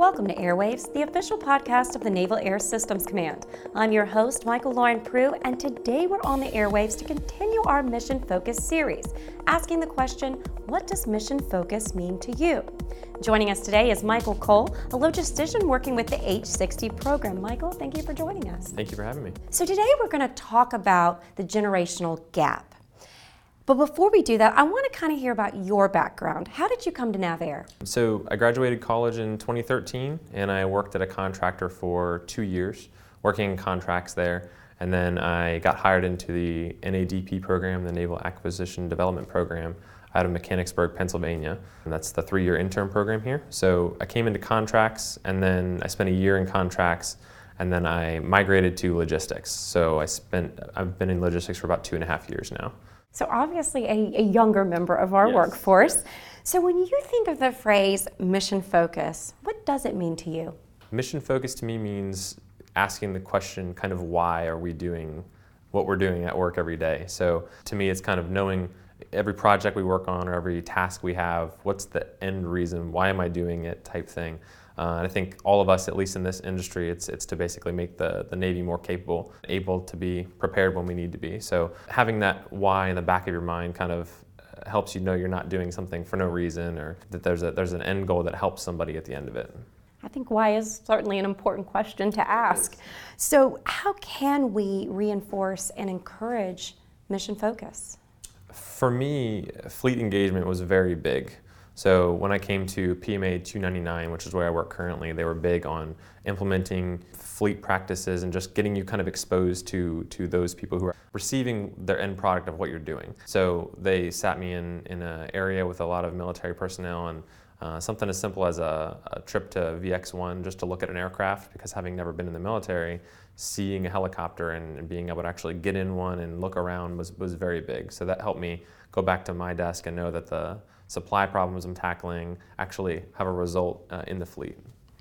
Welcome to Airwaves, the official podcast of the Naval Air Systems Command. I'm your host, Michael Lauren Prue, and today we're on the airwaves to continue our Mission Focus series, asking the question what does mission focus mean to you? Joining us today is Michael Cole, a logistician working with the H60 program. Michael, thank you for joining us. Thank you for having me. So, today we're going to talk about the generational gap. But before we do that, I want to kind of hear about your background. How did you come to NavAir? So, I graduated college in 2013 and I worked at a contractor for two years, working in contracts there. And then I got hired into the NADP program, the Naval Acquisition Development Program, out of Mechanicsburg, Pennsylvania. And that's the three year intern program here. So, I came into contracts and then I spent a year in contracts and then I migrated to logistics. So, I spent, I've been in logistics for about two and a half years now. So, obviously, a, a younger member of our Yes. workforce. So, when you think of the phrase mission focus, what does it mean to you? Mission focus to me means asking the question kind of why are we doing what we're doing at work every day. So to me, it's kind of knowing every project we work on or every task we have, what's the end reason, why am I doing it type thing. Uh, and I think all of us, at least in this industry, it's, it's to basically make the, the Navy more capable, able to be prepared when we need to be. So having that why in the back of your mind kind of uh, helps you know you're not doing something for no reason or that there's, a, there's an end goal that helps somebody at the end of it. I think why is certainly an important question to ask. So, how can we reinforce and encourage mission focus? For me, fleet engagement was very big. So when I came to PMA 299, which is where I work currently, they were big on implementing fleet practices and just getting you kind of exposed to to those people who are receiving their end product of what you're doing. So they sat me in in an area with a lot of military personnel and uh, something as simple as a, a trip to VX1 just to look at an aircraft because having never been in the military, seeing a helicopter and, and being able to actually get in one and look around was, was very big. So that helped me go back to my desk and know that the supply problems I'm tackling actually have a result uh, in the fleet.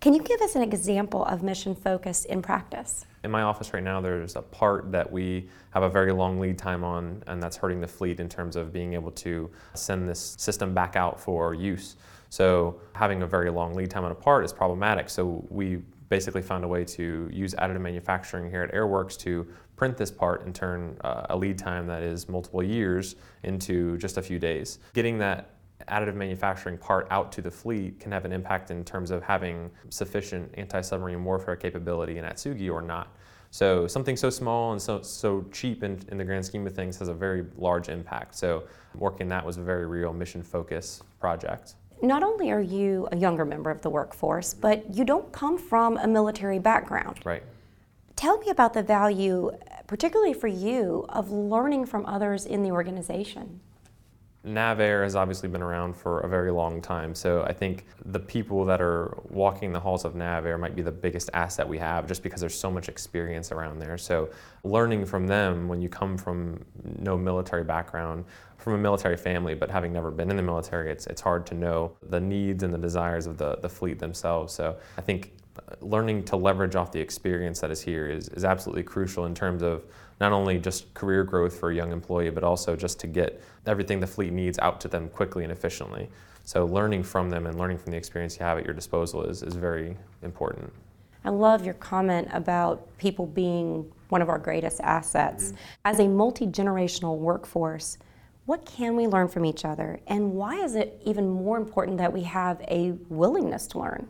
Can you give us an example of mission focus in practice? In my office right now, there's a part that we have a very long lead time on, and that's hurting the fleet in terms of being able to send this system back out for use. So, having a very long lead time on a part is problematic. So, we basically found a way to use additive manufacturing here at Airworks to print this part and turn uh, a lead time that is multiple years into just a few days. Getting that additive manufacturing part out to the fleet can have an impact in terms of having sufficient anti-submarine warfare capability in Atsugi or not. So something so small and so, so cheap in, in the grand scheme of things has a very large impact. So working that was a very real mission focus project. Not only are you a younger member of the workforce, but you don't come from a military background. Right. Tell me about the value, particularly for you, of learning from others in the organization. NavAir has obviously been around for a very long time, so I think the people that are walking the halls of NavAir might be the biggest asset we have just because there's so much experience around there. So, learning from them when you come from no military background, from a military family, but having never been in the military, it's, it's hard to know the needs and the desires of the, the fleet themselves. So, I think learning to leverage off the experience that is here is, is absolutely crucial in terms of not only just career growth for a young employee, but also just to get everything the fleet needs out to them quickly and efficiently. So learning from them and learning from the experience you have at your disposal is, is very important. I love your comment about people being one of our greatest assets. Mm-hmm. As a multi generational workforce, what can we learn from each other? And why is it even more important that we have a willingness to learn?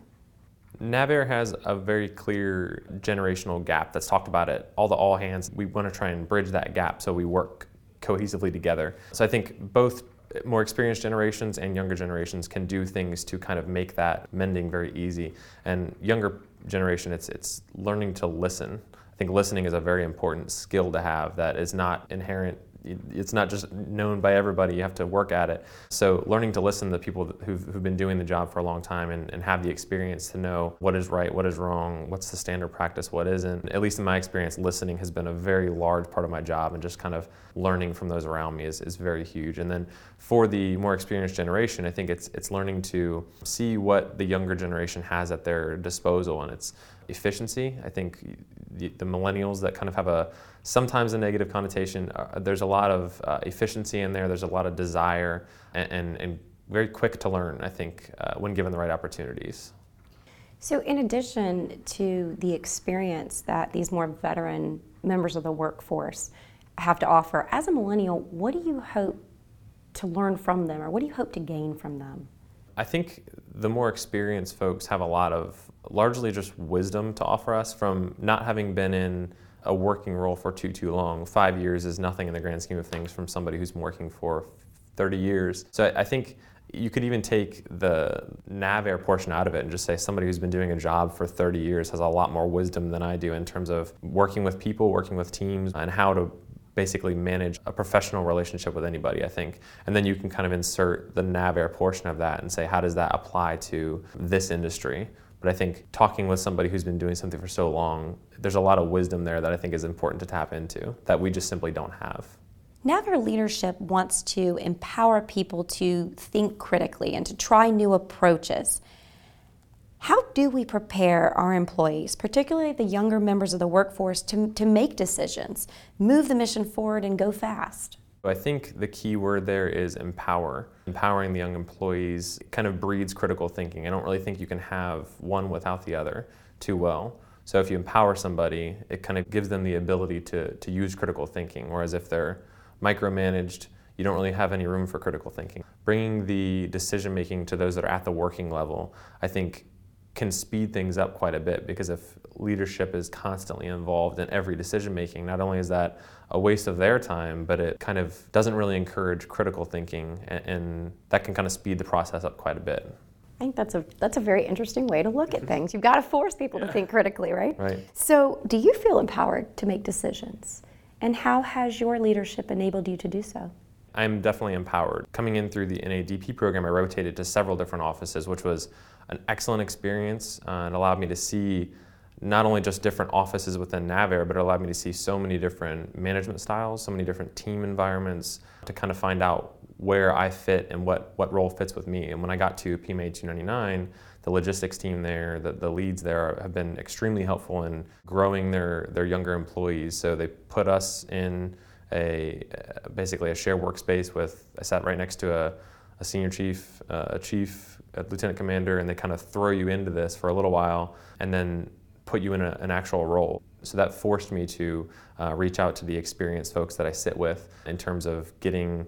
Navair has a very clear generational gap that's talked about at all the all hands. We want to try and bridge that gap so we work cohesively together. So I think both more experienced generations and younger generations can do things to kind of make that mending very easy. And younger generation, it's it's learning to listen. I think listening is a very important skill to have that is not inherent it's not just known by everybody you have to work at it. So learning to listen to people who've, who've been doing the job for a long time and, and have the experience to know what is right what is wrong what's the standard practice what isn't. At least in my experience listening has been a very large part of my job and just kind of learning from those around me is, is very huge. And then for the more experienced generation i think it's it's learning to see what the younger generation has at their disposal and it's efficiency. I think the, the millennials that kind of have a sometimes a negative connotation. Uh, there's a lot of uh, efficiency in there. There's a lot of desire and, and, and very quick to learn. I think uh, when given the right opportunities. So, in addition to the experience that these more veteran members of the workforce have to offer, as a millennial, what do you hope to learn from them or what do you hope to gain from them? I think the more experienced folks have a lot of largely just wisdom to offer us from not having been in a working role for too too long. Five years is nothing in the grand scheme of things from somebody who's been working for 30 years. So I think you could even take the NavAir portion out of it and just say somebody who's been doing a job for 30 years has a lot more wisdom than I do in terms of working with people, working with teams, and how to basically manage a professional relationship with anybody, I think. And then you can kind of insert the NavAir portion of that and say, how does that apply to this industry? But I think talking with somebody who's been doing something for so long, there's a lot of wisdom there that I think is important to tap into that we just simply don't have. NavAir leadership wants to empower people to think critically and to try new approaches. How do we prepare our employees, particularly the younger members of the workforce, to, to make decisions, move the mission forward, and go fast? I think the key word there is empower. Empowering the young employees kind of breeds critical thinking. I don't really think you can have one without the other too well. So if you empower somebody, it kind of gives them the ability to, to use critical thinking. Whereas if they're micromanaged, you don't really have any room for critical thinking. Bringing the decision making to those that are at the working level, I think, can speed things up quite a bit because if leadership is constantly involved in every decision making, not only is that a waste of their time, but it kind of doesn't really encourage critical thinking, and, and that can kind of speed the process up quite a bit. I think that's a that's a very interesting way to look at things. You've got to force people yeah. to think critically, right? Right. So, do you feel empowered to make decisions? And how has your leadership enabled you to do so? I'm definitely empowered. Coming in through the NADP program, I rotated to several different offices, which was an excellent experience uh, and allowed me to see not only just different offices within NavAir, but it allowed me to see so many different management styles, so many different team environments to kind of find out where I fit and what, what role fits with me. And when I got to PMA 299, the logistics team there, the, the leads there have been extremely helpful in growing their, their younger employees. So they put us in a basically a shared workspace with, I sat right next to a, a senior chief, uh, a chief, a lieutenant commander, and they kind of throw you into this for a little while and then put you in a, an actual role. So that forced me to uh, reach out to the experienced folks that I sit with in terms of getting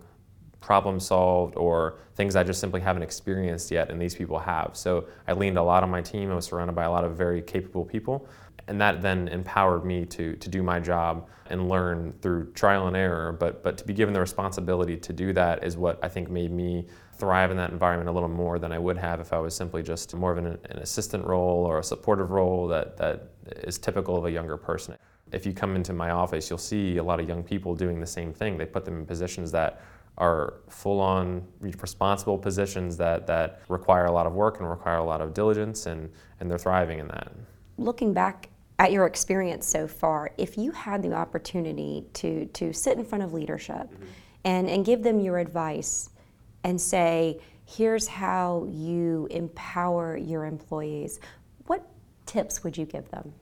problem solved or things I just simply haven't experienced yet, and these people have. So I leaned a lot on my team. I was surrounded by a lot of very capable people, and that then empowered me to, to do my job and learn through trial and error. But, but to be given the responsibility to do that is what I think made me thrive in that environment a little more than I would have if I was simply just more of an, an assistant role or a supportive role that, that is typical of a younger person. If you come into my office, you'll see a lot of young people doing the same thing. They put them in positions that are full on responsible positions that, that require a lot of work and require a lot of diligence, and, and they're thriving in that. Looking back at your experience so far, if you had the opportunity to, to sit in front of leadership mm-hmm. and, and give them your advice and say, here's how you empower your employees, what tips would you give them?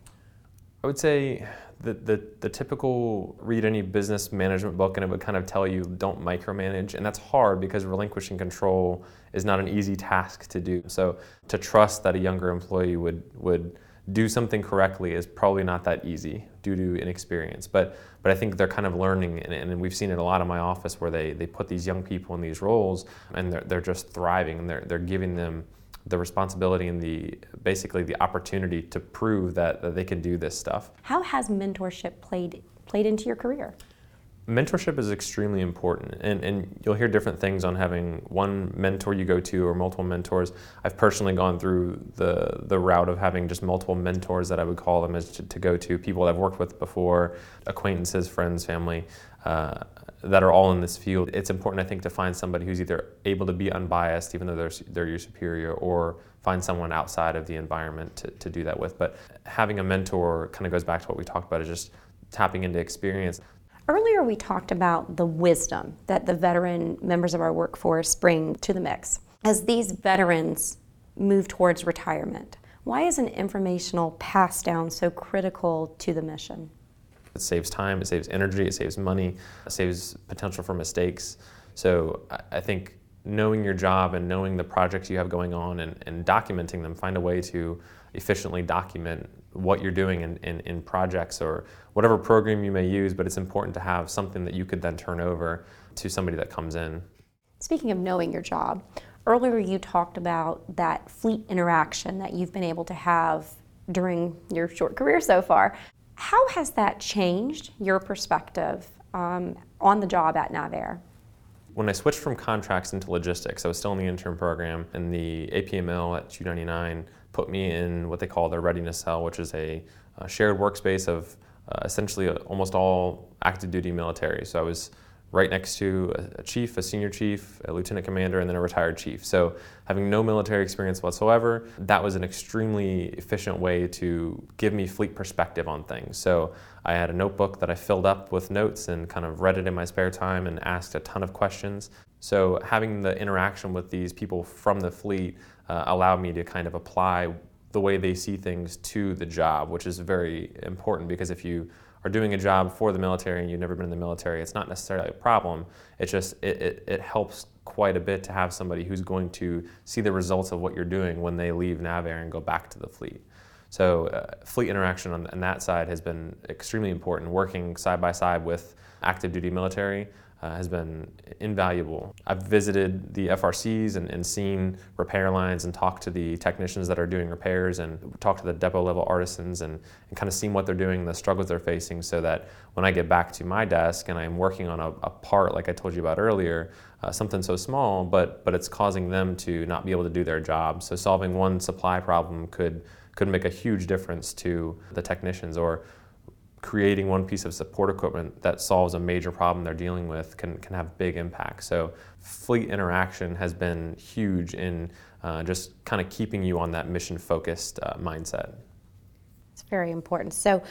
I would say the, the, the, typical read any business management book and it would kind of tell you don't micromanage. And that's hard because relinquishing control is not an easy task to do. So to trust that a younger employee would, would do something correctly is probably not that easy due to inexperience. But, but I think they're kind of learning, and, and we've seen it a lot in my office where they, they put these young people in these roles and they're, they're just thriving and they're, they're giving them the responsibility and the basically the opportunity to prove that, that they can do this stuff. How has mentorship played played into your career? Mentorship is extremely important, and, and you'll hear different things on having one mentor you go to or multiple mentors. I've personally gone through the, the route of having just multiple mentors that I would call them as to, to go to, people that I've worked with before, acquaintances, friends, family. Uh, that are all in this field, it's important, I think, to find somebody who's either able to be unbiased, even though they're, they're your superior, or find someone outside of the environment to, to do that with. But having a mentor kind of goes back to what we talked about, is just tapping into experience. Earlier, we talked about the wisdom that the veteran members of our workforce bring to the mix. As these veterans move towards retirement, why is an informational pass down so critical to the mission? It saves time, it saves energy, it saves money, it saves potential for mistakes. So I think knowing your job and knowing the projects you have going on and, and documenting them, find a way to efficiently document what you're doing in, in, in, projects or whatever program you may use, but it's important to have something that you could then turn over to somebody that comes in. Speaking of knowing your job, earlier you talked about that fleet interaction that you've been able to have during your short career so far. How has that changed your perspective um, on the job at NavAir? When I switched from contracts into logistics, I was still in the intern program, and the APML at 299 put me in what they call their readiness cell, which is a, a shared workspace of uh, essentially almost all active duty military. So I was right next to a, chief, a senior chief, a lieutenant commander, and then a retired chief. So, having no military experience whatsoever, that was an extremely efficient way to give me fleet perspective on things. So, I had a notebook that I filled up with notes and kind of read it in my spare time and asked a ton of questions. So, having the interaction with these people from the fleet uh, allowed me to kind of apply the way they see things to the job, which is very important because if you are doing a job for the military and you've never been in the military, it's not necessarily a problem. It just it, it, it helps quite a bit to have somebody who's going to see the results of what you're doing when they leave NavAir and go back to the fleet. So uh, fleet interaction on, on that side has been extremely important. Working side by side with active duty military uh, has been invaluable. I've visited the FRCs and, and, seen repair lines and talked to the technicians that are doing repairs and talked to the depot level artisans and, and kind of seen what they're doing, the struggles they're facing, so that when I get back to my desk and I'm working on a, a part like I told you about earlier, uh, something so small, but, but it's causing them to not be able to do their job. So solving one supply problem could, could make a huge difference to the technicians or creating one piece of support equipment that solves a major problem they're dealing with can, can have big impact. So, fleet interaction has been huge in uh, just kind of keeping you on that mission focused uh, mindset. It's very important. So,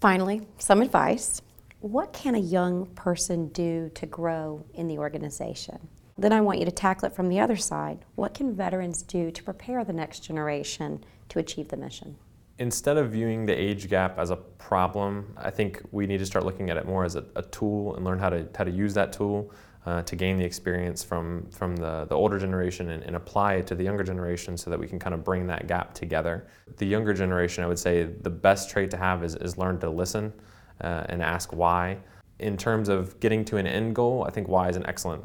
finally, some advice. What can a young person do to grow in the organization? Then I want you to tackle it from the other side. What can veterans do to prepare the next generation to achieve the mission? Instead of viewing the age gap as a problem, I think we need to start looking at it more as a, a tool and learn how to how to use that tool uh, to gain the experience from from the, the older generation and, and, apply it to the younger generation so that we can kind of bring that gap together. The younger generation, I would say, the best trait to have is, is learn to listen uh, and ask why. In terms of getting to an end goal, I think why is an excellent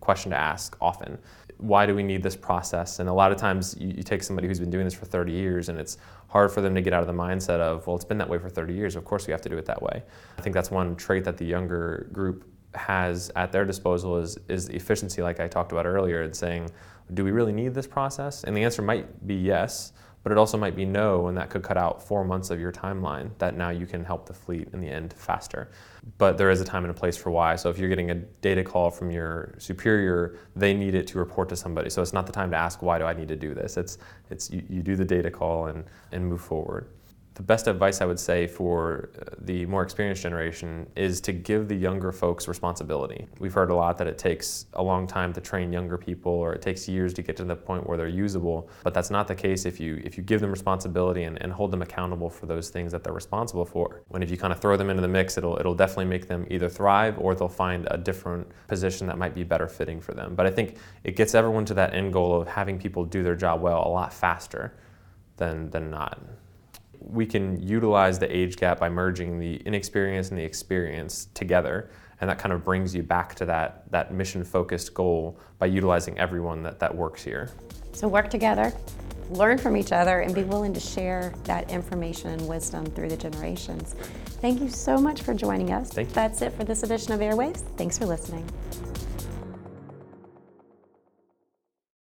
question to ask often why do we need this process? And a lot of times you, you, take somebody who's been doing this for 30 years and it's hard for them to get out of the mindset of, well, it's been that way for 30 years. Of course we have to do it that way. I think that's one trait that the younger group has at their disposal is, is the efficiency, like I talked about earlier, and saying, do we really need this process? And the answer might be yes, but it also might be no, and that could cut out four months of your timeline that now you can help the fleet in the end faster. But there is a time and a place for why. So if you're getting a data call from your superior, they need it to report to somebody. So it's not the time to ask, why do I need to do this? It's, it's you, you do the data call and, and move forward the best advice I would say for uh, the more experienced generation is to give the younger folks responsibility. We've heard a lot that it takes a long time to train younger people or it takes years to get to the point where they're usable, but that's not the case if you if you give them responsibility and, and hold them accountable for those things that they're responsible for. When if you kind of throw them into the mix, it'll it'll definitely make them either thrive or they'll find a different position that might be better fitting for them. But I think it gets everyone to that end goal of having people do their job well a lot faster than than not we can utilize the age gap by merging the inexperience and the experience together. And that kind of brings you back to that, that mission focused goal by utilizing everyone that, that works here. So work together learn from each other and be willing to share that information and wisdom through the generations. Thank you so much for joining us. That's it for this edition of airwaves. Thanks for listening